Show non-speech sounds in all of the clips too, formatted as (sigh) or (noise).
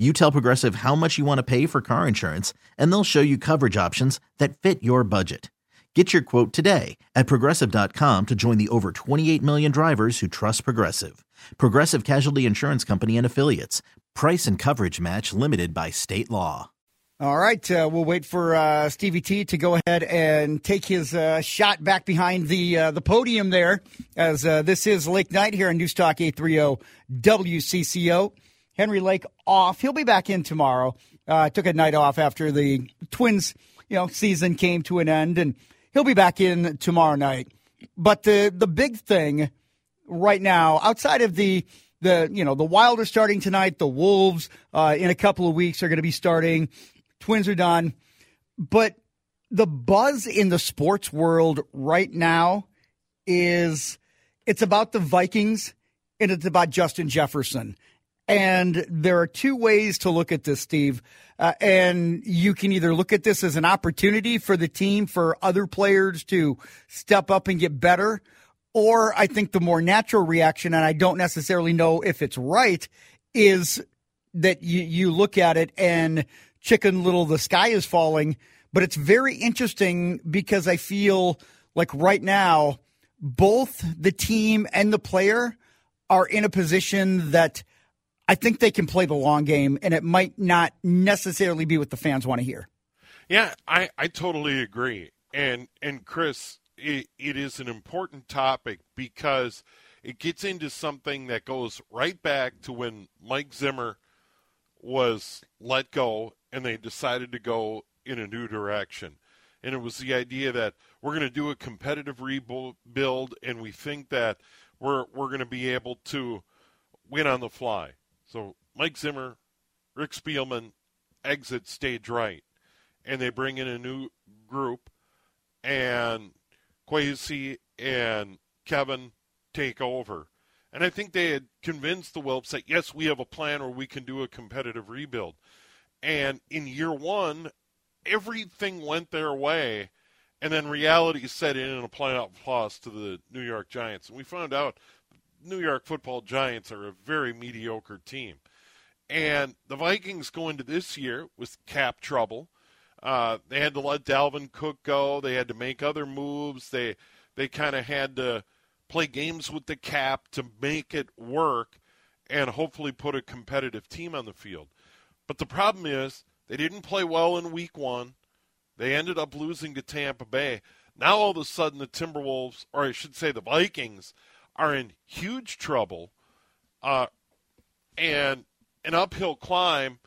you tell Progressive how much you want to pay for car insurance, and they'll show you coverage options that fit your budget. Get your quote today at progressive.com to join the over 28 million drivers who trust Progressive. Progressive Casualty Insurance Company and Affiliates. Price and coverage match limited by state law. All right, uh, we'll wait for uh, Stevie T to go ahead and take his uh, shot back behind the uh, the podium there, as uh, this is Lake Night here on News Talk 830 WCCO. Henry Lake off. He'll be back in tomorrow. Uh, took a night off after the Twins, you know, season came to an end, and he'll be back in tomorrow night. But the the big thing right now, outside of the the you know the Wild starting tonight, the Wolves uh, in a couple of weeks are going to be starting. Twins are done, but the buzz in the sports world right now is it's about the Vikings and it's about Justin Jefferson. And there are two ways to look at this, Steve. Uh, and you can either look at this as an opportunity for the team, for other players to step up and get better. Or I think the more natural reaction, and I don't necessarily know if it's right, is that you, you look at it and chicken little, the sky is falling. But it's very interesting because I feel like right now, both the team and the player are in a position that I think they can play the long game, and it might not necessarily be what the fans want to hear. Yeah, I, I totally agree. And and Chris, it, it is an important topic because it gets into something that goes right back to when Mike Zimmer was let go and they decided to go in a new direction. And it was the idea that we're going to do a competitive rebuild and we think that we're we're going to be able to win on the fly. So Mike Zimmer, Rick Spielman exit stage right, and they bring in a new group, and Kwesi and Kevin take over. And I think they had convinced the Wilfs that yes, we have a plan where we can do a competitive rebuild. And in year one, everything went their way, and then reality set in and a playoff loss to the New York Giants. And we found out New York Football Giants are a very mediocre team. And the Vikings go into this year with cap trouble. Uh, they had to let Dalvin Cook go. They had to make other moves. They they kind of had to play games with the cap to make it work and hopefully put a competitive team on the field. But the problem is they didn't play well in week one. They ended up losing to Tampa Bay. Now all of a sudden the Timberwolves, or I should say the Vikings, are in huge trouble uh, and an uphill climb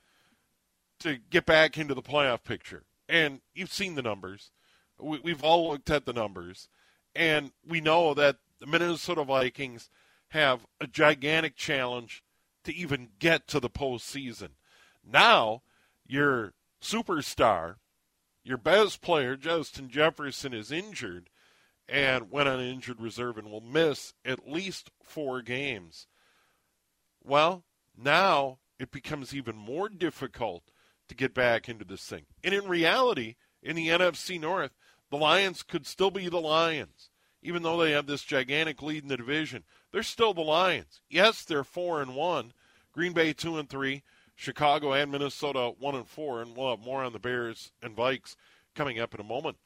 to get back into the playoff picture. And you've seen the numbers. We, we've all looked at the numbers. And we know that the Minnesota Vikings have a gigantic challenge to even get to the postseason. Now, your superstar, your best player, Justin Jefferson, is injured and went on injured reserve and will miss at least four games. Well, now it becomes even more difficult to get back into this thing. And in reality, in the NFC North, the Lions could still be the Lions. Even though they have this gigantic lead in the division, they're still the Lions. Yes, they're four and one. Green Bay two and three. Chicago and Minnesota one and four, and we'll have more on the Bears and Vikes coming up in a moment.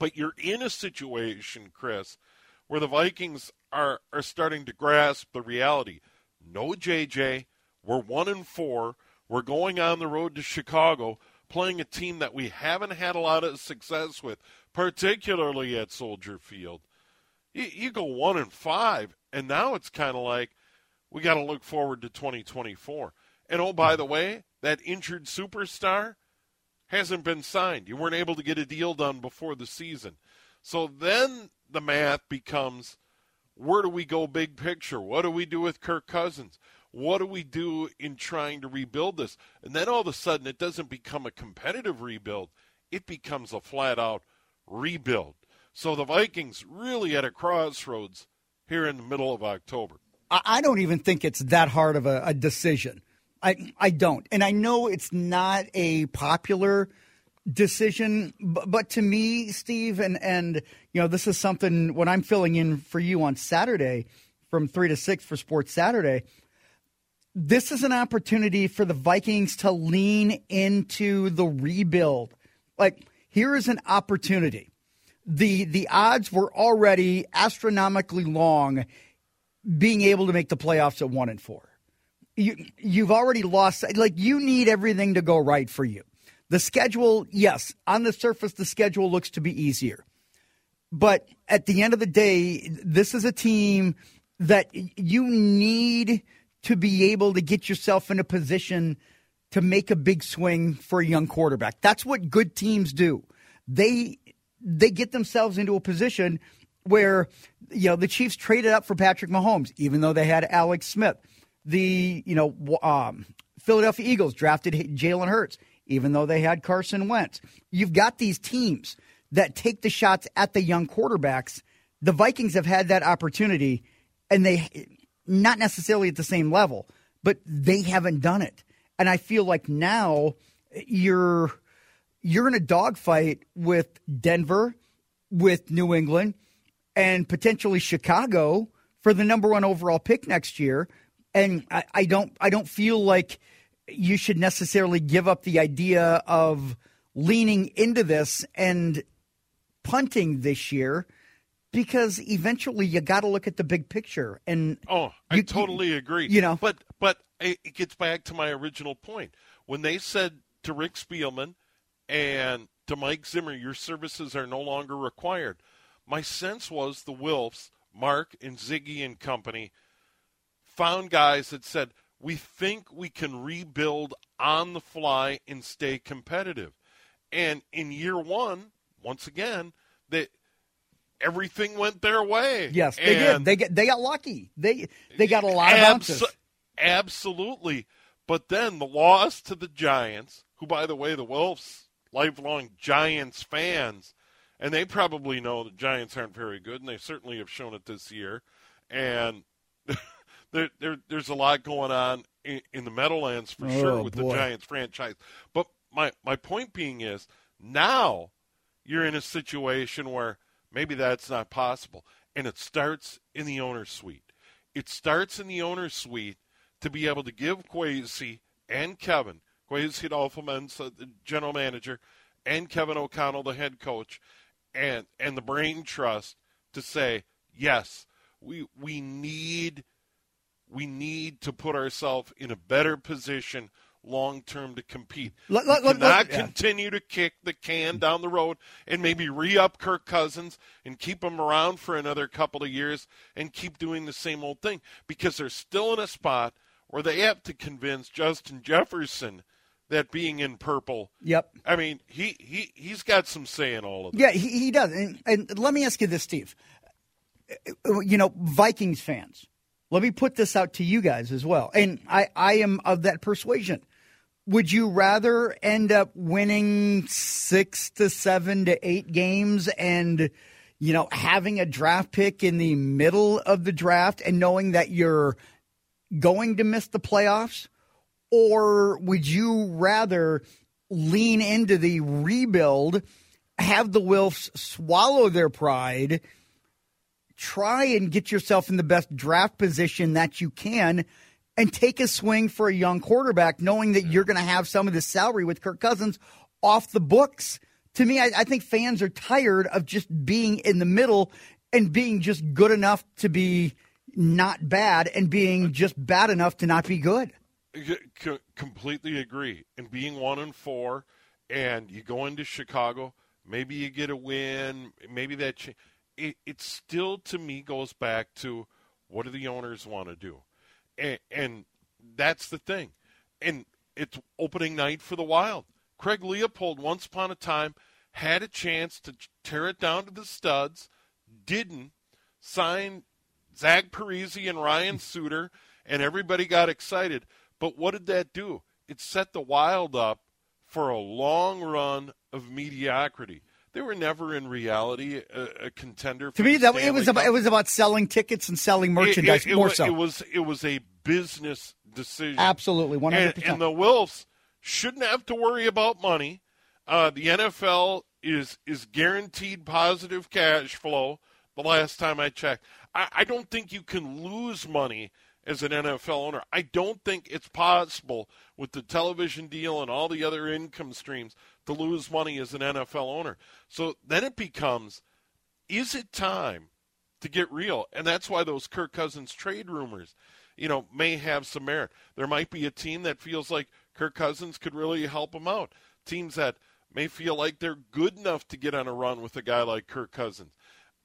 But you're in a situation, Chris, where the Vikings are are starting to grasp the reality. No JJ, we're one and four. We're going on the road to Chicago, playing a team that we haven't had a lot of success with, particularly at Soldier Field. You, you go one and five, and now it's kind of like, we got to look forward to 2024. And oh, by the way, that injured superstar hasn't been signed. You weren't able to get a deal done before the season. So then the math becomes where do we go big picture? What do we do with Kirk Cousins? What do we do in trying to rebuild this? And then all of a sudden, it doesn't become a competitive rebuild, it becomes a flat out rebuild. So the Vikings really at a crossroads here in the middle of October. I don't even think it's that hard of a, a decision. I I don't, and I know it's not a popular decision, but, but to me, Steve, and and you know, this is something when I'm filling in for you on Saturday from three to six for Sports Saturday. This is an opportunity for the Vikings to lean into the rebuild. Like here is an opportunity. The the odds were already astronomically long being able to make the playoffs at one and four. You you've already lost like you need everything to go right for you. The schedule, yes, on the surface the schedule looks to be easier. But at the end of the day, this is a team that you need to be able to get yourself in a position to make a big swing for a young quarterback. That's what good teams do. They they get themselves into a position where you know the Chiefs traded up for Patrick Mahomes, even though they had Alex Smith. The you know um, Philadelphia Eagles drafted Jalen Hurts, even though they had Carson Wentz. You've got these teams that take the shots at the young quarterbacks. The Vikings have had that opportunity, and they not necessarily at the same level, but they haven't done it. And I feel like now you're you're in a dogfight with Denver, with New England, and potentially Chicago for the number one overall pick next year. And I, I don't I don't feel like you should necessarily give up the idea of leaning into this and punting this year because eventually you got to look at the big picture and oh i you, totally agree. you know? But but it gets back to my original point. When they said to rick spielman and to mike zimmer your services are no longer required my sense was the Wilfs, Mark and Ziggy and company, found guys that said, we think we can rebuild on the fly and stay competitive. And in year one, once again, that everything went their way. Yes, they and did. They get they got lucky. They they got a lot of bounces. Absolutely. But then the loss to the Giants, who by the way, the Wolves lifelong Giants fans and they probably know the Giants aren't very good, and they certainly have shown it this year. And there, there, there's a lot going on in, in the Meadowlands for oh, sure with boy. the Giants franchise. But my my point being is now you're in a situation where maybe that's not possible, and it starts in the owner's suite. It starts in the owner's suite to be able to give Kwesi and Kevin, Kwesi Adolfo the general manager, and Kevin O'Connell, the head coach, and and the brain trust to say yes we we need we need to put ourselves in a better position long term to compete. Let, let, let, not yeah. continue to kick the can down the road and maybe re up Kirk Cousins and keep him around for another couple of years and keep doing the same old thing because they're still in a spot where they have to convince Justin Jefferson that being in purple. Yep. I mean, he he he's got some say in all of this. Yeah, he, he does. And, and let me ask you this, Steve. Uh, uh, you know, Vikings fans. Let me put this out to you guys as well. And I, I am of that persuasion. Would you rather end up winning six to seven to eight games and, you know, having a draft pick in the middle of the draft and knowing that you're going to miss the playoffs? Or would you rather lean into the rebuild, have the Wilfs swallow their pride, try and get yourself in the best draft position that you can, and take a swing for a young quarterback, knowing that you're going to have some of the salary with Kirk Cousins off the books? To me, I, I think fans are tired of just being in the middle and being just good enough to be not bad and being just bad enough to not be good. C- completely agree. And being one and four, and you go into Chicago, maybe you get a win, maybe that. It, it still to me goes back to what do the owners want to do, and, and that's the thing. And it's opening night for the Wild. Craig Leopold, once upon a time, had a chance to tear it down to the studs, didn't, sign Zach Parise and Ryan (laughs) Suter, and everybody got excited. But what did that do? It set the Wild up for a long run of mediocrity. They were never in reality a, a contender. to me, that it was about it was about selling tickets and selling merchandise it, it, more was, so. It was it was a business decision. Absolutely, one hundred And, percent. and the Wilfs shouldn't have to worry about money. Uh, the NFL is is guaranteed positive cash flow. The last time I checked, I, I don't think you can lose money as an NFL owner. I don't think it's possible with the television deal and all the other income streams to lose money as an NFL owner. So then it becomes, is it time to get real? And that's why those Kirk Cousins trade rumors, you know, may have some merit. There might be a team that feels like Kirk Cousins could really help them out. Teams that may feel like they're good enough to get on a run with a guy like Kirk Cousins.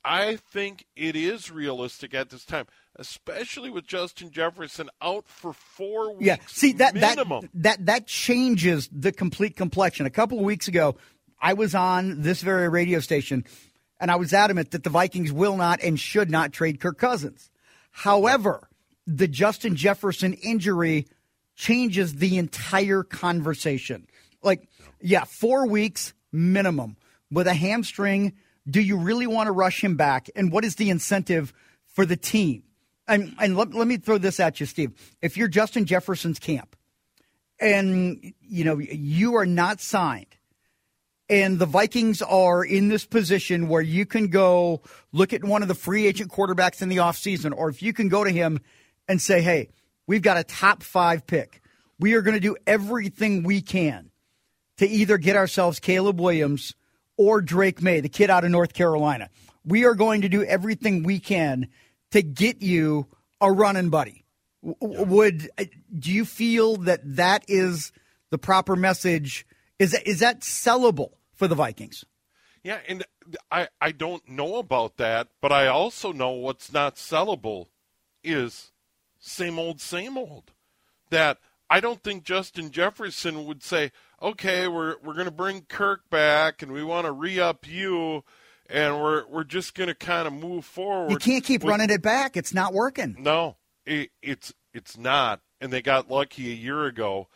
I think it is realistic at this time, especially with Justin Jefferson out for four weeks. Yeah, see that minimum. that that that changes the complete complexion. A couple of weeks ago, I was on this very radio station, and I was adamant that the Vikings will not and should not trade Kirk Cousins. However, the Justin Jefferson injury changes the entire conversation. Like, yeah, four weeks minimum with a hamstring. Do you really want to rush him back? And what is the incentive for the team? And, and let, let me throw this at you, Steve. If you're Justin Jefferson's camp and, you know, you are not signed and the Vikings are in this position where you can go look at one of the free agent quarterbacks in the offseason, or if you can go to him and say, hey, we've got a top five pick. We are going to do everything we can to either get ourselves Caleb Williams or Drake Maye, the kid out of North Carolina. We are going to do everything we can to get you a running buddy. W- Would uh, do you feel that that is the proper message? Is that, is that sellable for the Vikings? Yeah, and I, I don't know about that, but I also know what's not sellable is same old, same old. That I don't think Justin Jefferson would say, okay, we're we're going to bring Kirk back and we want to re up you, and we're we're just going to kind of move forward. You can't keep with- running it back. It's not working. No, it, it's it's not, and they got lucky a year ago,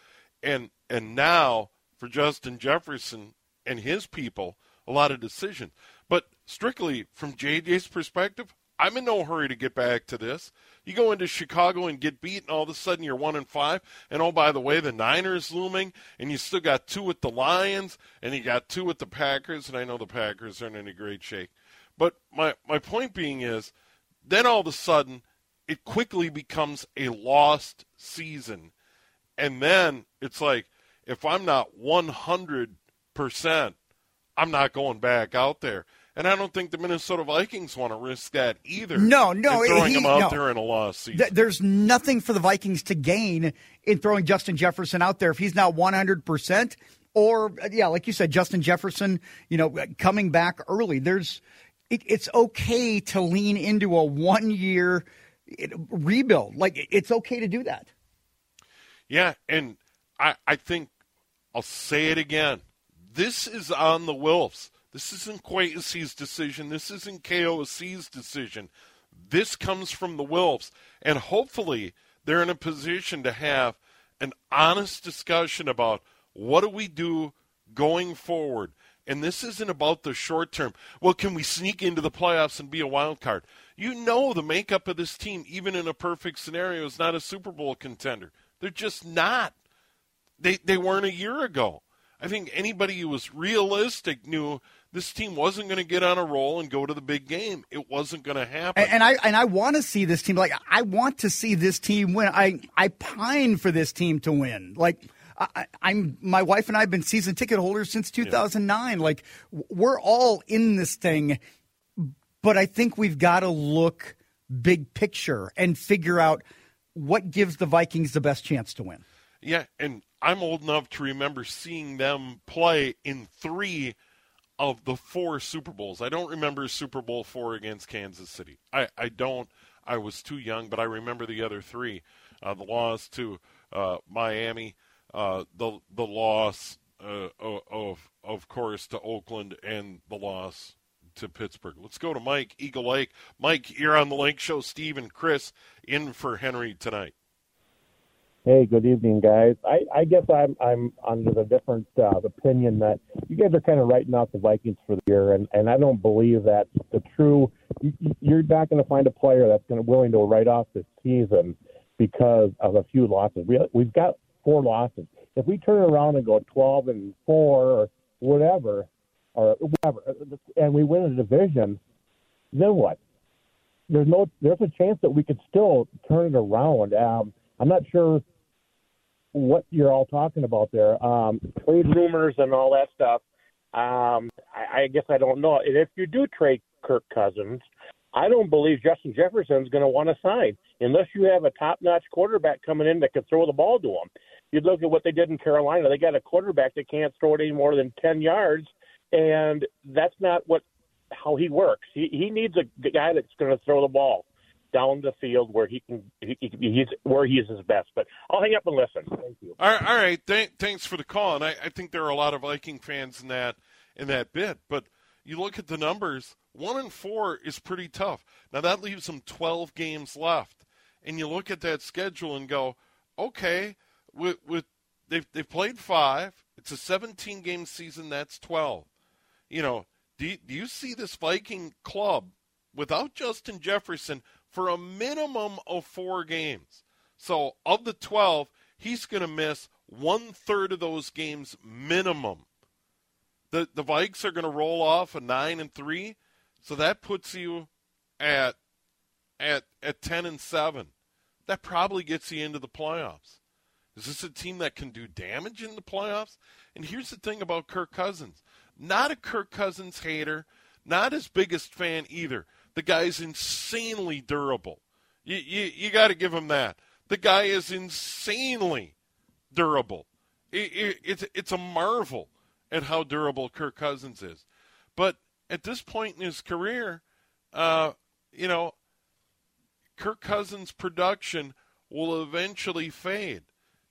and and now for Justin Jefferson and his people, a lot of decisions. But strictly from JJ's perspective, I'm in no hurry to get back to this. You go into Chicago and get beat, and all of a sudden you're one and five. And oh, by the way, the Niners looming, and you still got two with the Lions, and you got two with the Packers. And I know the Packers aren't in any great shape. But my my point being is, then all of a sudden, it quickly becomes a lost season, and then it's like if I'm not 100 percent, I'm not going back out there. And I don't think the Minnesota Vikings want to risk that either. No, no, in throwing he- them out no. there in a loss season. Th- There's nothing for the Vikings to gain in throwing Justin Jefferson out there if he's not 100%. Or, yeah, like you said, Justin Jefferson, you know, coming back early. There's, it, it's okay to lean into a one year rebuild. Like, it's okay to do that. Yeah, and I, I think I'll say it again. This is on the Wilfs. This isn't Quaitly's decision. This isn't KOC's decision. This comes from the Wilfs, and hopefully they're in a position to have an honest discussion about what do we do going forward. And this isn't about the short term. Well, can we sneak into the playoffs and be a wild card? You know the makeup of this team, even in a perfect scenario, is not a Super Bowl contender. They're just not. They they weren't a year ago. I think anybody who was realistic knew this team wasn't going to get on a roll and go to the big game. It wasn't going to happen. And, and I and I want to see this team. Like I want to see this team win. I I pine for this team to win. Like I, I'm my wife and I have been season ticket holders since 2009. Like we're all in this thing, but I think we've got to look big picture and figure out what gives the Vikings the best chance to win. Yeah, and I'm old enough to remember seeing them play in three of the four Super Bowls. I don't remember Super Bowl four against Kansas City. I, I don't. I was too young, but I remember the other three. uh, the loss to uh, Miami, uh, the the loss uh, of of course to Oakland, and the loss to Pittsburgh. Let's go to Mike Eagle Lake. Mike, you're on the Lake Show. Steve and Chris in for Henry tonight. Hey, good evening, guys. I, I guess I'm I'm under the different uh, opinion that you guys are kind of writing off the Vikings for the year, and, and I don't believe that the true. You, you're not going to find a player that's going to willing to write off this season because of a few losses. We, we've got four losses. If we turn around and go 12 and four or whatever, or whatever, and we win a division, then what? There's no. There's a chance that we could still turn it around. Um, I'm not sure what you're all talking about there. Um, trade rumors and all that stuff. Um, I, I guess I don't know. And if you do trade Kirk Cousins, I don't believe Justin Jefferson's going to want to sign unless you have a top-notch quarterback coming in that can throw the ball to him. You look at what they did in Carolina; they got a quarterback that can't throw it any more than ten yards, and that's not what how he works. He he needs a guy that's going to throw the ball down the field where he can he, he's where he is his best. But I'll hang up and listen. Thank you. All right, all right. Th- thanks for the call, and I, I think there are a lot of Viking fans in that in that bit. But you look at the numbers. One and four is pretty tough. Now that leaves them twelve games left, and you look at that schedule and go, okay, with, with they've they've played five. It's a seventeen game season. That's twelve. You know, do you, do you see this Viking club without Justin Jefferson for a minimum of four games. So of the 12, he's going to miss one third of those games minimum. The the Vikes are going to roll off a nine and three, so that puts you at at at ten and seven. That probably gets you into the playoffs. Is this a team that can do damage in the playoffs? And here's the thing about Kirk Cousins. Not a Kirk Cousins hater, not his biggest fan either. The guy's insanely durable. You, you, you got to give him that. The guy is insanely durable. It, it, it's, it's a marvel at how durable Kirk Cousins is. But at this point in his career, uh, you know, Kirk Cousins' production will eventually fade.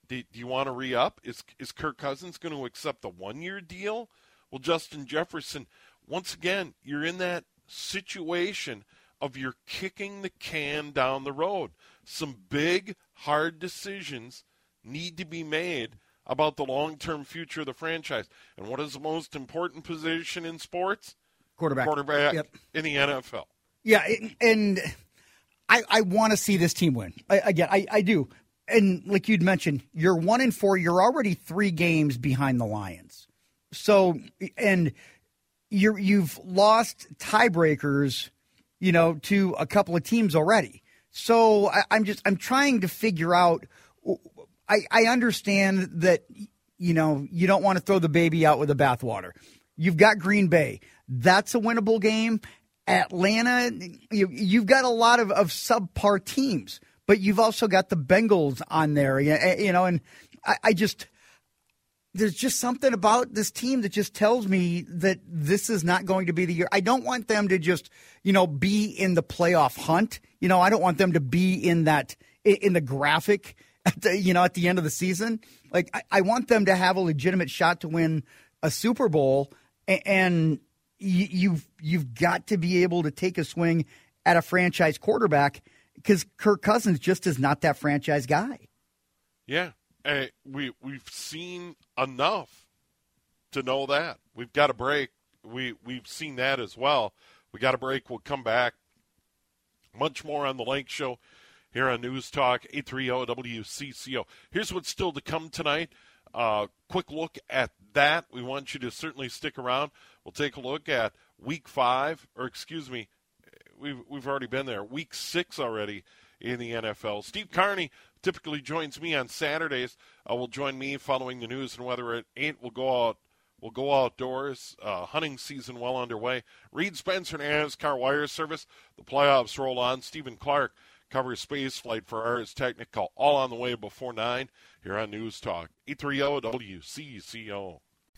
Do, do you want to re up? Is, is Kirk Cousins going to accept the one year deal? Well, Justin Jefferson, once again, you're in that situation of you're kicking the can down the road. Some big, hard decisions need to be made about the long term future of the franchise. And what is the most important position in sports? Quarterback. Quarterback yep. in the NFL. Yeah, and I, I want to see this team win. I, again, I, I do. And like you'd mentioned, you're one and four. You're already three games behind the Lions. So, and you you've lost tiebreakers, you know, to a couple of teams already. So I, I'm just I'm trying to figure out. I, I understand that you know you don't want to throw the baby out with the bathwater. You've got Green Bay. That's a winnable game. Atlanta, you, you've got a lot of, of subpar teams, but you've also got the Bengals on there. You know, and I, I just there's just something about this team that just tells me that this is not going to be the year. I don't want them to just, you know, be in the playoff hunt. You know, I don't want them to be in that in the graphic at the you know at the end of the season. Like I, I want them to have a legitimate shot to win a Super Bowl, and, and you, you've you've got to be able to take a swing at a franchise quarterback because Kirk Cousins just is not that franchise guy. Yeah, uh, we we've seen enough to know that we've got a break. We we've seen that as well. We got a break. We'll come back. Much more on the Lake Show here on News Talk 830 WCCO. Here's what's still to come tonight. Uh, quick look at that. We want you to certainly stick around. We'll take a look at Week Five, or excuse me, we've we've already been there. Week Six already in the NFL. Steve Carney typically joins me on Saturdays. Uh, will join me following the news and weather at eight. We'll go out. We'll go outdoors. Uh, hunting season well underway. Reid Spencer and NASCAR Wire Service. The playoffs roll on. Stephen Clark covers space flight for Ars Technica. All on the way before nine here on News Talk. E30 WCCO.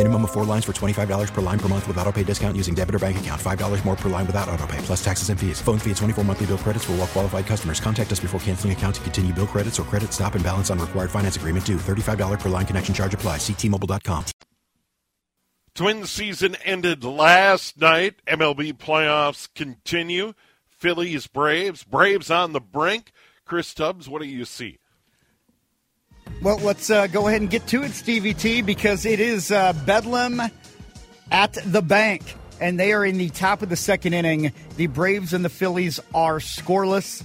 Minimum of four lines for $25 per line per month with auto pay discount using debit or bank account. $5 more per line without auto pay, plus taxes and fees. Phone fee at 24 monthly bill credits for all well qualified customers. Contact us before canceling account to continue bill credits or credit stop and balance on required finance agreement due. $35 per line connection charge apply. Ctmobile.com. Twin season ended last night. MLB playoffs continue. Phillies, Braves. Braves on the brink. Chris Tubbs, what do you see? Well, let's uh, go ahead and get to it, Stevie T, because it is uh, Bedlam at the bank, and they are in the top of the second inning. The Braves and the Phillies are scoreless,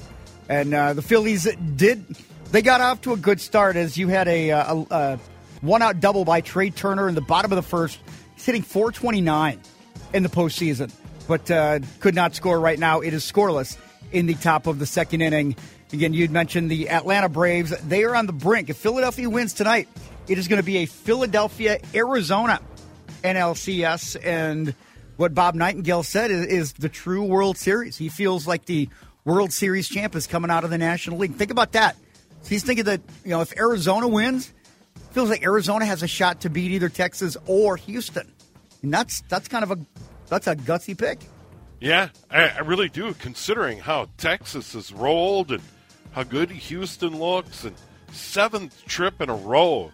and uh, the Phillies did. They got off to a good start as you had a, a, a one-out double by Trea Turner in the bottom of the first. He's hitting 429 in the postseason, but uh, could not score right now. It is scoreless in the top of the second inning. Again, you'd mentioned the Atlanta Braves. They are on the brink. If Philadelphia wins tonight, it is going to be a Philadelphia Arizona NLCS. And what Bob Nightingale said is, is, the true World Series. He feels like the World Series champ is coming out of the National League. Think about that. He's thinking that, you know, if Arizona wins, feels like Arizona has a shot to beat either Texas or Houston. And that's that's kind of a that's a gutsy pick. Yeah, I, I really do, considering how Texas has rolled and how good Houston looks, and seventh trip in a row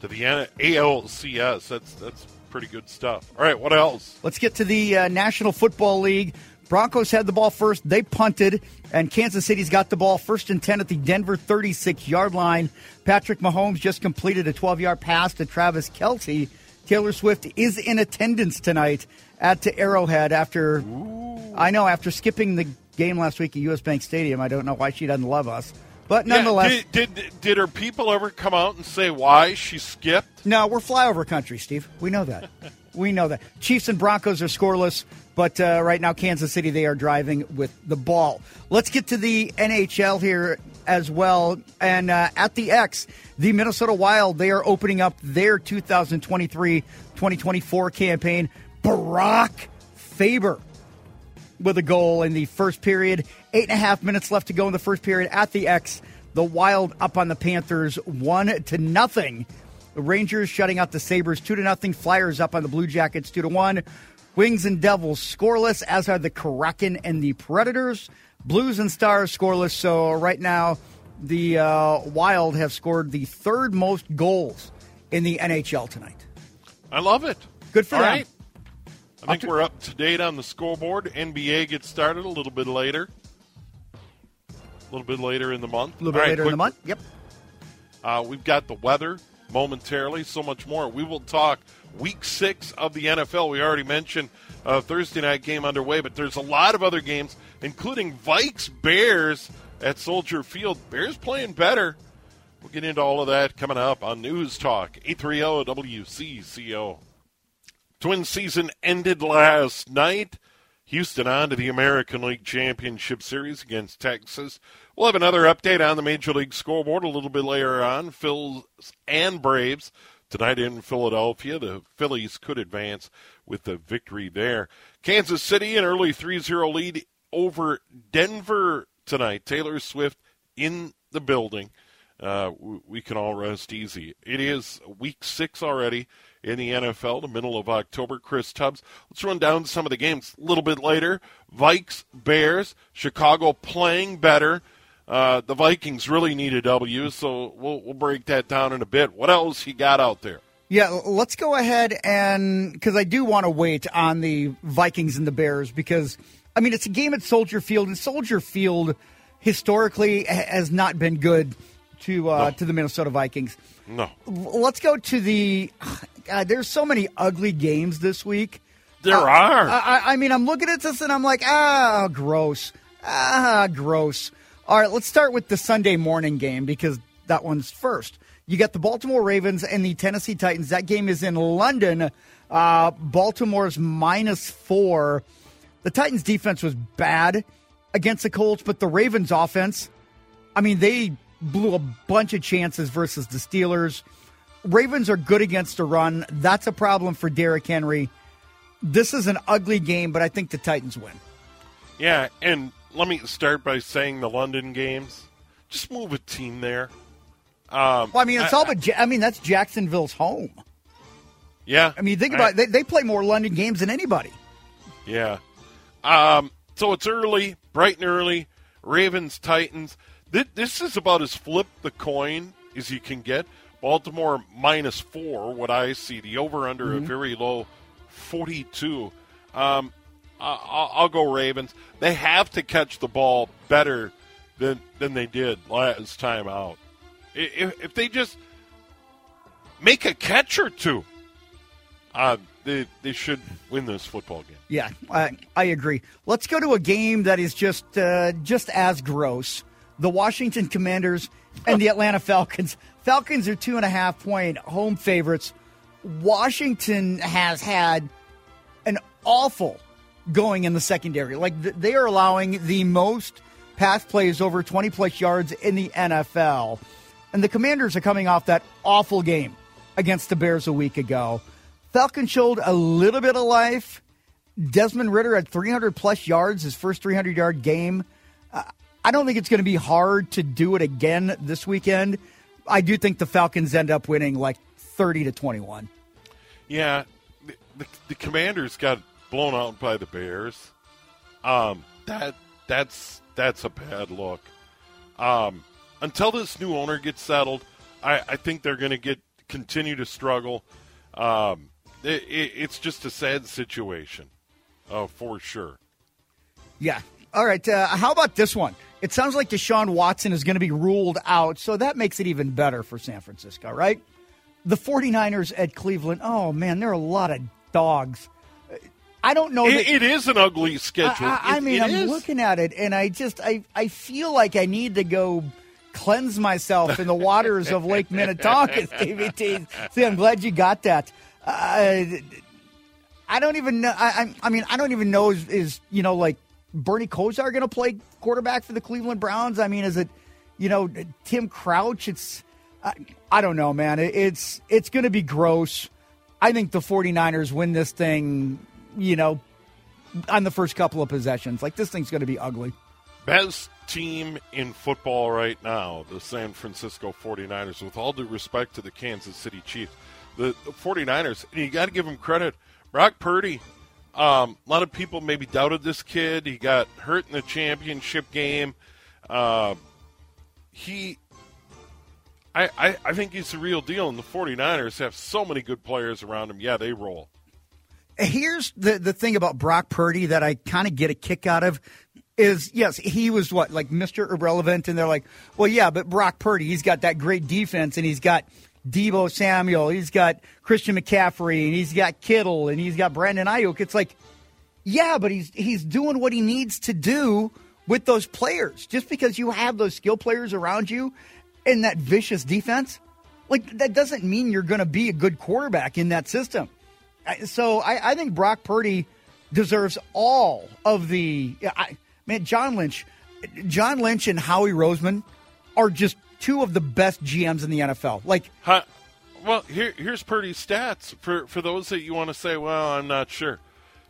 to the ALCS. That's that's pretty good stuff. All right, what else? Let's get to the uh, National Football League. Broncos had the ball first. They punted, and Kansas City's got the ball first and 10 at the Denver 36 yard line. Patrick Mahomes just completed a 12 yard pass to Travis Kelce. Taylor Swift is in attendance tonight at the Arrowhead after, Ooh. I know, after skipping the game last week at US Bank Stadium. I don't know why she doesn't love us. But nonetheless, yeah, did, did, did her people ever come out and say why she skipped? No, we're flyover country, Steve. We know that. (laughs) we know that. Chiefs and Broncos are scoreless. But uh, right now, Kansas City, they are driving with the ball. Let's get to the NHL here as well. And uh, at the X, the Minnesota Wild, they are opening up their 2023 2024 campaign. Brock Faber with a goal in the first period. Eight and a half minutes left to go in the first period at the X. The Wild up on the Panthers, one to nothing. The Rangers shutting out the Sabres, two to nothing. Flyers up on the Blue Jackets, two to one. Wings and Devils scoreless, as are the Kraken and the Predators. Blues and Stars scoreless. So right now, the uh, Wild have scored the third most goals in the NHL tonight. I love it. Good for All them. Right. I think we're up to date on the scoreboard. NBA gets started a little bit later. A little bit later in the month. A little bit later quick. in the month. Yep. Uh, we've got the weather momentarily, so much more. We will talk week six of the NFL. We already mentioned a Thursday night game underway, but there's a lot of other games, including Vikes Bears at Soldier Field. Bears playing better. We'll get into all of that coming up on News Talk 830 WCCO. Twin season ended last night. Houston on to the American League Championship Series against Texas. We'll have another update on the Major League scoreboard a little bit later on. Phils and Braves tonight in Philadelphia. The Phillies could advance with the victory there. Kansas City, an early 3 0 lead over Denver tonight. Taylor Swift in the building. uh, we can all rest easy. It is week six already in the NFL, the middle of October. Chris Tubbs. Let's run down some of the games a little bit later. Vikes, Bears, Chicago playing better. Uh, the Vikings really need a W, so we'll, we'll break that down in a bit. What else you got out there? Yeah, let's go ahead and because I do want to wait on the Vikings and the Bears because I mean it's a game at Soldier Field and Soldier Field historically has not been good to uh, no. to the Minnesota Vikings. No. Let's go to the. God, there's so many ugly games this week. There uh, are. I, I, mean, I'm looking at this and I'm like, ah, gross. Ah, gross. All right, let's start with the Sunday morning game because that one's first. You got the Baltimore Ravens and the Tennessee Titans. That game is in London. Uh, Baltimore's minus four. The Titans' defense was bad against the Colts, but the Ravens' offense, I mean, they blew a bunch of chances versus the Steelers. Ravens are good against the run. That's a problem for Derrick Henry. This is an ugly game, but I think the Titans win. Yeah, and let me start by saying the London games. Just move a team there. Um, well, I mean, it's I, all but. I mean, that's Jacksonville's home. Yeah. I mean, think about I, it. They, they play more London games than anybody. Yeah. Um, so it's early, bright and early. Ravens, Titans. This, this is about as flip the coin as you can get. Baltimore minus four, what I see. The over under mm-hmm. a very low 42. Um, I'll, I'll, go Ravens. They have to catch the ball better than than they did last time out. If, if they just make a catch or two, uh, they they should win this football game. Yeah, I, I agree. Let's go to a game that is just uh, just as gross. The Washington Commanders and the Atlanta Falcons. Falcons are two and a half point home favorites. Washington has had an awful going in the secondary. Like they are allowing the most pass plays over 20 plus yards in the NFL. And the Commanders are coming off that awful game against the Bears a week ago. Falcon showed a little bit of life. Desmond Ridder had 300 plus yards, his first 300 yard game. Uh, I don't think it's going to be hard to do it again this weekend. I do think the Falcons end up winning like 30 to 21. Yeah, the, the, the Commanders got blown out by the Bears. Um, that that's that's a bad look. Um, until this new owner gets settled, I, I think they're going to get continue to struggle. Um, it, it, it's just a sad situation, uh, for sure. Yeah. All right. Uh, how about this one? It sounds like Deshaun Watson is going to be ruled out, so that makes it even better for San Francisco, right? The 49ers at Cleveland. Oh, man, there are a lot of dogs. I don't know. It, it is an ugly schedule. I, I, I mean, I'm is. looking at it, and I just I I feel like I need to go cleanse myself in the waters of Lake Minnetonka, (laughs) Stevie T. See, I'm glad you got that. Uh, I don't even know. I, I mean, I don't even know is, is you know like Bernie Kosar going to play quarterback for the Cleveland Browns? I mean, is it you know Tim Couch? It's I, I don't know, man. It, it's it's going to be gross. I think the 49ers win this thing you know, on the first couple of possessions. Like this thing's going to be ugly. Best team in football right now, the San Francisco 49ers, with all due respect to the Kansas City Chiefs. The, the 49ers, you got to give them credit. Brock Purdy, um, a lot of people maybe doubted this kid. He got hurt in the championship game. Uh, he, I, I, I think he's the real deal, and the 49ers have so many good players around him. Yeah, they roll. Here's the the thing about Brock Purdy that I kind of get a kick out of is yes, he was what like Mr. Irrelevant, and they're like, well, yeah, but Brock Purdy, he's got that great defense, and he's got Deebo Samuel, he's got Christian McCaffrey, and he's got Kittle, and he's got Brandon Aiyuk. It's like, yeah, but he's he's doing what he needs to do with those players. Just because you have those skill players around you in that vicious defense, like that doesn't mean you're going to be a good quarterback in that system. So I, I think Brock Purdy deserves all of the. I, man, John Lynch, John Lynch and Howie Roseman are just two of the best GMs in the NFL. Like, huh, well, here, here's Purdy's stats for for those that you want to say, well, I'm not sure.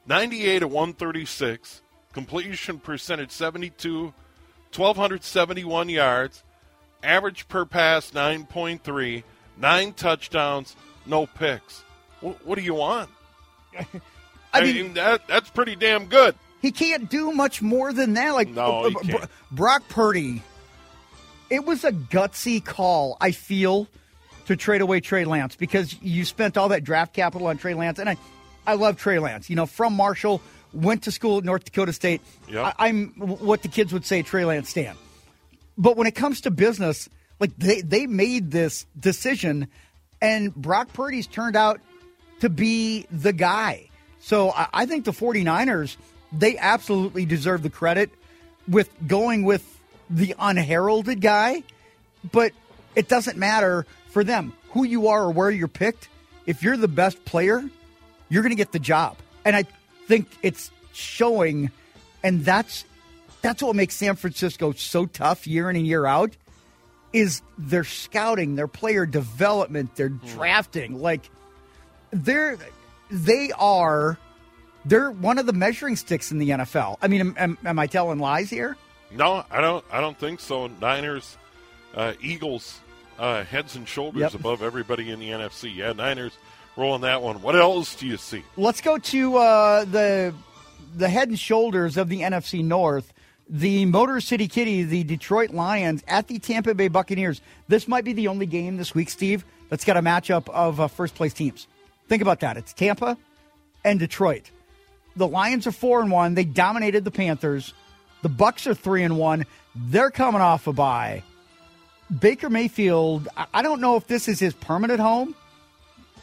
98 at 136, completion percentage 72, 1271 yards, average per pass 9.3, nine touchdowns, no picks. What, what do you want? (laughs) I, mean, that that's pretty damn good. He can't do much more than that. Like no, uh, uh, Brock Purdy, it was a gutsy call. I feel to trade away Trey Lance because you spent all that draft capital on Trey Lance, and I, I love Trey Lance. You know, from Marshall, went to school at North Dakota State. Yep. I, am what the kids would say, Trey Lance Stan. But when it comes to business, like they they made this decision, and Brock Purdy's turned out to be the guy. So I, I think the 49ers they absolutely deserve the credit with going with the unheralded guy, but it doesn't matter for them who you are or where you're picked. If you're the best player, you're going to get the job. And I think it's showing, and that's that's what makes San Francisco so tough year in and year out. Is their scouting, their player development, their hmm. drafting. Like they're they are they're one of the measuring sticks in the NFL. I mean, am, am, am I telling lies here? No, I don't. I don't think so. Niners, uh, Eagles, uh, heads and shoulders yep. above everybody in the NFC. Yeah, Niners rolling that one. What else do you see? Let's go to uh, the the head and shoulders of the NFC North. The Motor City Kitty, the Detroit Lions at the Tampa Bay Buccaneers. This might be the only game this week, Steve, that's got a matchup of uh, first place teams. Think about that. It's Tampa and Detroit. The Lions are four and one. They dominated the Panthers. The Bucks are three and one. They're coming off a bye. Baker Mayfield. I don't know if this is his permanent home.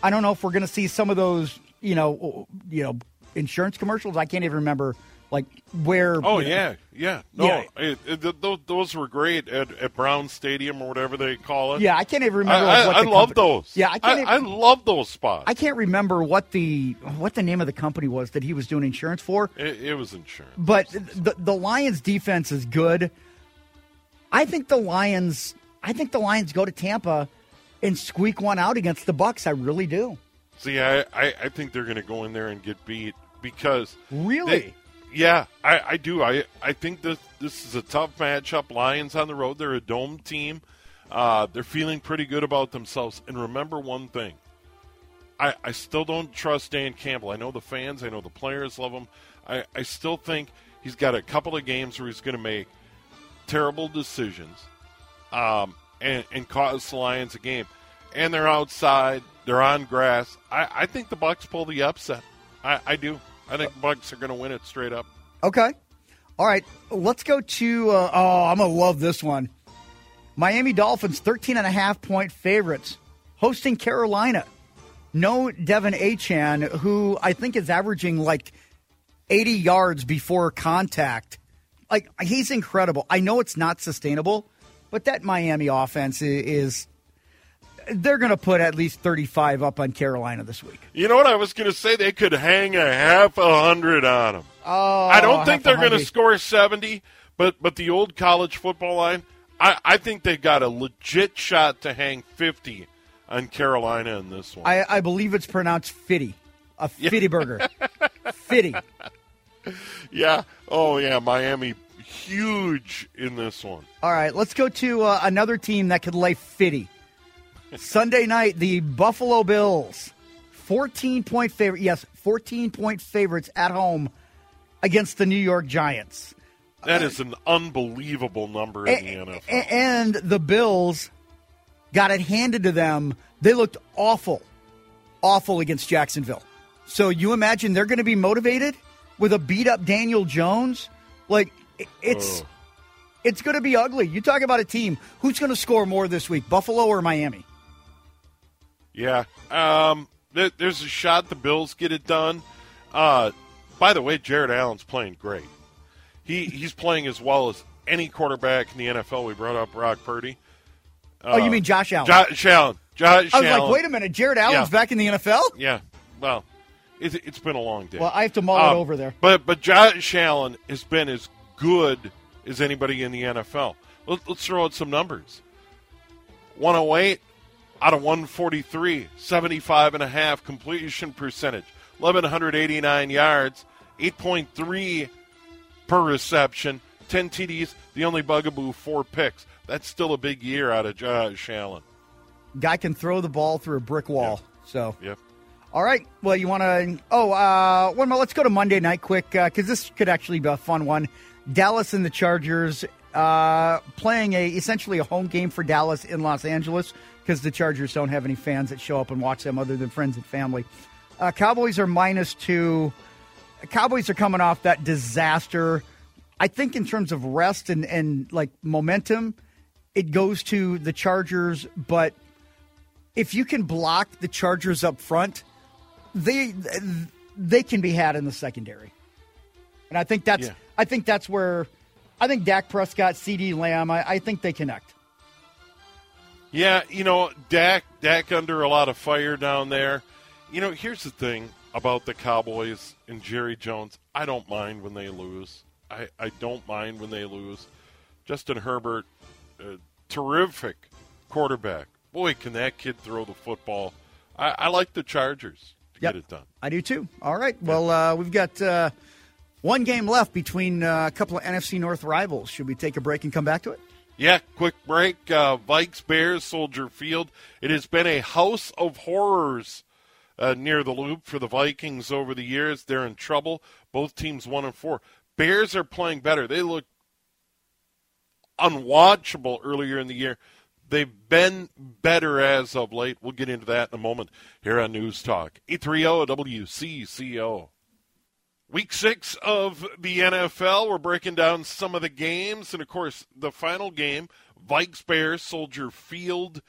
I don't know if we're going to see some of those, you know, you know, insurance commercials. I can't even remember like where. Oh you know, yeah, yeah, no, yeah. It, it, those, those were great at, at Brown Stadium or whatever they call it. Yeah, I can't even remember. I, like, I, I love those. Yeah, I can't. I, even, I love those spots. I can't remember what the what the name of the company was that he was doing insurance for. It, it was insurance, but the the Lions defense is good. I think the Lions. I think the Lions go to Tampa and squeak one out against the Bucks. I really do. See, I, I, I think they're going to go in there and get beat because really, yeah, I, I do. I I think this this is a tough matchup. Lions on the road. They're a dome team. Uh, they're feeling pretty good about themselves. And remember one thing. I, I still don't trust Dan Campbell. I know the fans. I know the players love him. I, I still think he's got a couple of games where he's going to make terrible decisions um, and, and cause the Lions a game. And they're outside. They're on grass. I, I think the Bucks pull the upset. I, I do. I think Bucks are going to win it straight up. Okay. All right. Let's go to. Uh, oh, I'm going to love this one. Miami Dolphins, 13 and a half point favorites, hosting Carolina. No De'Von Achane, who I think is averaging like 80 yards before contact. Like, he's incredible. I know it's not sustainable, but that Miami offense is they're going to put at least 35 up on Carolina this week. You know what I was going to say? They could hang a half a hundred on them. Oh, I don't think they're going to score 70, but but the old college football line, I, I think they got a legit shot to hang 50 on Carolina in this one. I, I believe it's pronounced fitty, a fitty burger, (laughs) fitty. Yeah. Oh yeah, Miami huge in this one. All right, let's go to uh, another team that could lay fitty. Sunday night, the Buffalo Bills, 14 point favorite. Yes, 14 point favorites at home against the New York Giants. That is an unbelievable number in and, the NFL. And the Bills got it handed to them. They looked awful, awful against Jacksonville. So you imagine they're going to be motivated with a beat up Daniel Jones? Like, it's. Oh. It's going to be ugly. You talk about a team. Who's going to score more this week, Buffalo or Miami? Yeah. Um, th- there's a shot the Bills get it done. Uh, by the way, Jared Allen's playing great. He he's playing as well as any quarterback in the NFL. We brought up Brock Purdy. Uh, oh, you mean Josh Allen? Josh Allen. Josh I was Allen. like, wait a minute, Jared Allen's yeah. back in the NFL? Yeah. Well, it's, it's been a long day. Well, I have to mull um, it over there. But but Josh Allen has been as good as anybody in the NFL. Let, let's throw out some numbers. 108, out of 143, 75 and a half completion percentage, 1189 yards, 8.3 per reception, 10 TDs, the only bugaboo, four picks. that's still a big year out of Josh Allen. Guy can throw the ball through a brick wall. Yep. So. Yep. All right. Well, you want to? Oh, uh, one more. Let's go to Monday night quick because uh, this could actually be a fun one. Dallas and the Chargers uh, playing a essentially a home game for Dallas in Los Angeles because the Chargers don't have any fans that show up and watch them other than friends and family. Uh, Cowboys are minus two. Cowboys are coming off that disaster. I think in terms of rest and, and like momentum, it goes to the Chargers. But if you can block the Chargers up front, they they can be had in the secondary. And I think that's Yeah. I think that's where I think Dak Prescott, CeeDee Lamb, I, I think they connect. Yeah, you know, Dak Dak under a lot of fire down there. You know, here's the thing about the Cowboys and Jerry Jones. I don't mind when they lose. I, I don't mind when they lose. Justin Herbert, uh, terrific quarterback. Boy, can that kid throw the football. I, I like the Chargers to Yep. get it done. I do too. All right. Well, uh, we've got uh, one game left between uh, a couple of NFC North rivals. Should we take a break and come back to it? Yeah, quick break. Uh, Vikes Bears Soldier Field. It has been a house of horrors uh, near the loop for the Vikings over the years. They're in trouble. Both teams one and four. Bears are playing better. They look unwatchable earlier in the year. They've been better as of late. We'll get into that in a moment here on News Talk. E E30 WCCO. Week six of the NFL. We're breaking down some of the games, and of course, the final game: Vikes Bears, Soldier Field.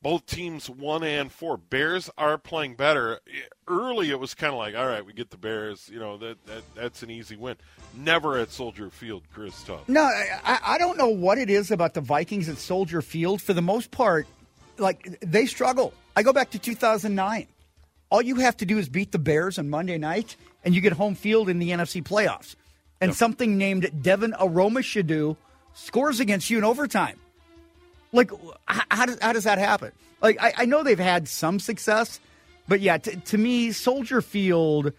Both teams one and four. Bears are playing better. Early, it was kind of like, all right, we get the Bears. You know that, that that's an easy win. Never at Soldier Field, Chris Tubbs. No, I, I don't know what it is about the Vikings at Soldier Field. For the most part, like they struggle. I go back to 2009. All you have to do is beat the Bears on Monday night, and you get home field in the NFC playoffs. And something named Devin Aromashodu scores against you in overtime. Like, how does how does that happen? Like, I, I know they've had some success, but yeah, t- to me, Soldier Field,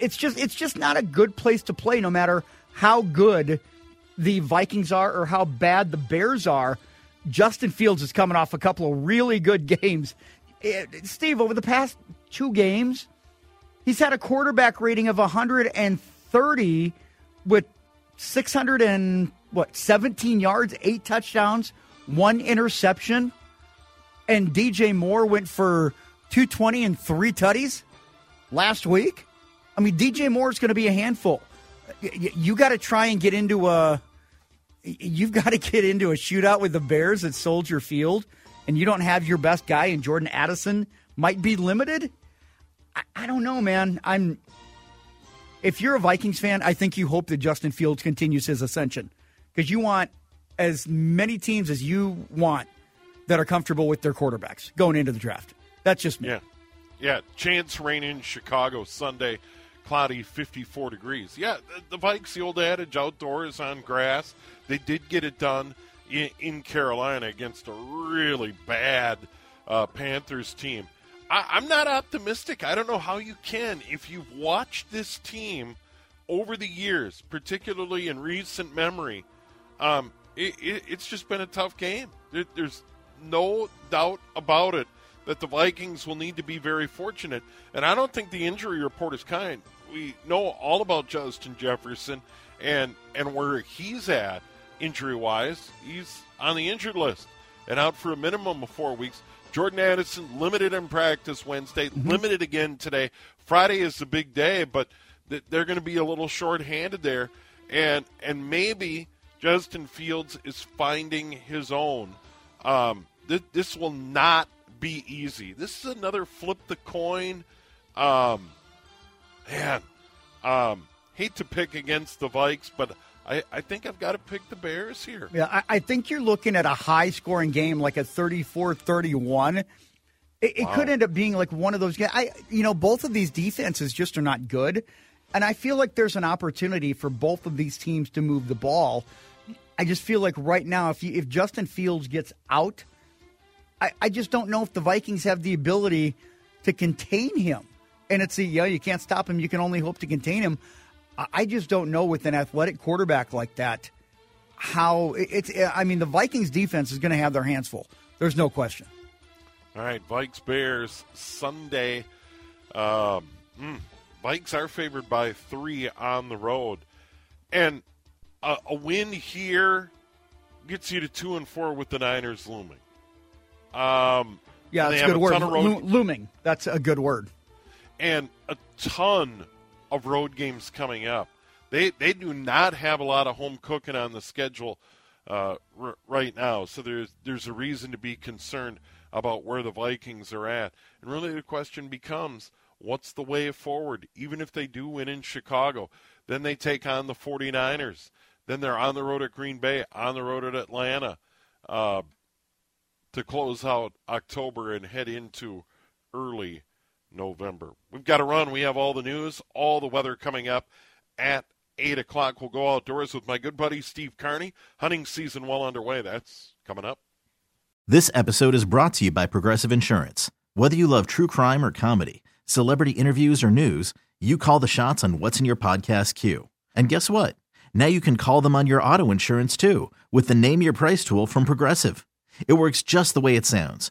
it's just it's just not a good place to play, no matter how good the Vikings are or how bad the Bears are. Justin Fields is coming off a couple of really good (laughs) games. Eh, Steve, over the past two games, he's had a quarterback rating of 130 with 600 and what 17 yards, eight touchdowns, one interception, and DJ Moore went for 220 and three tutties last week. I mean, DJ Moore is going to be a handful. Y- y- You got to try and get into a. You've got to get into a shootout with the Bears at Soldier Field, and you don't have your best guy, and Jordan Addison might be limited. I, I don't know, man. I'm. If you're a Vikings fan, I think you hope that Justin Fields continues his ascension because you want as many teams as you want that are comfortable with their quarterbacks going into the draft. That's just me. Yeah. Yeah. Chance rain in Chicago Sunday, cloudy 54 degrees. Yeah, the, the Vikes, the old adage, outdoors on grass. They did get it done in, in Carolina against a really bad uh, Panthers team. I, I'm not optimistic. I don't know how you can. If you've watched this team over the years, particularly in recent memory, um, it, it, it's just been a tough game. There, there's no doubt about it that the Vikings will need to be very fortunate. And I don't think the injury report is kind. We know all about Justin Jefferson and and where he's at injury wise. He's on the injured list and out for a minimum of four weeks. Jordan Addison limited in practice Wednesday, limited again today. Friday is the big day, but th- they're going to be a little short-handed there, and and maybe Justin Fields is finding his own. Um, th- this will not be easy. This is another flip the coin. Um, man, um, hate to pick against the Vikes, but I, I think I've got to pick the Bears here. Yeah, I, I think you're looking at a high scoring game like a 34 31. It, it could end up being like one of those games. I, you know, both of these defenses just are not good. And I feel like there's an opportunity for both of these teams to move the ball. I just feel like right now, if you, if Justin Fields gets out, I, I just don't know if the Vikings have the ability to contain him. And it's a, yeah, you can't stop him. You can only hope to contain him. I, just don't know with an athletic quarterback like that how it's. I mean, the Vikings defense is going to have their hands full. There's no question. All right, Vikes Bears Sunday. Um, mm, Vikes are favored by three on the road, and a, a win here gets you to two and four with the Niners looming. Um, yeah, that's a good a word. Looming. That's a good word. And a ton of road games coming up. They they do not have a lot of home cooking on the schedule uh, r- right now, so there's there's a reason to be concerned about where the Vikings are at. And really, the question becomes, what's the way forward? Even if they do win in Chicago, then they take on the 49ers. Then they're on the road at Green Bay, on the road at Atlanta uh, to close out October and head into early November. We've got to run. We have all the news, all the weather coming up at 8 o'clock. We'll go outdoors with my good buddy Steve Carney. Hunting season well underway. That's coming up. This episode is brought to you by Progressive Insurance. Whether you love true crime or comedy, celebrity interviews or news, you call the shots on what's in your podcast queue. And guess what? Now you can call them on your auto insurance too with the Name Your Price tool from Progressive. It works just the way it sounds.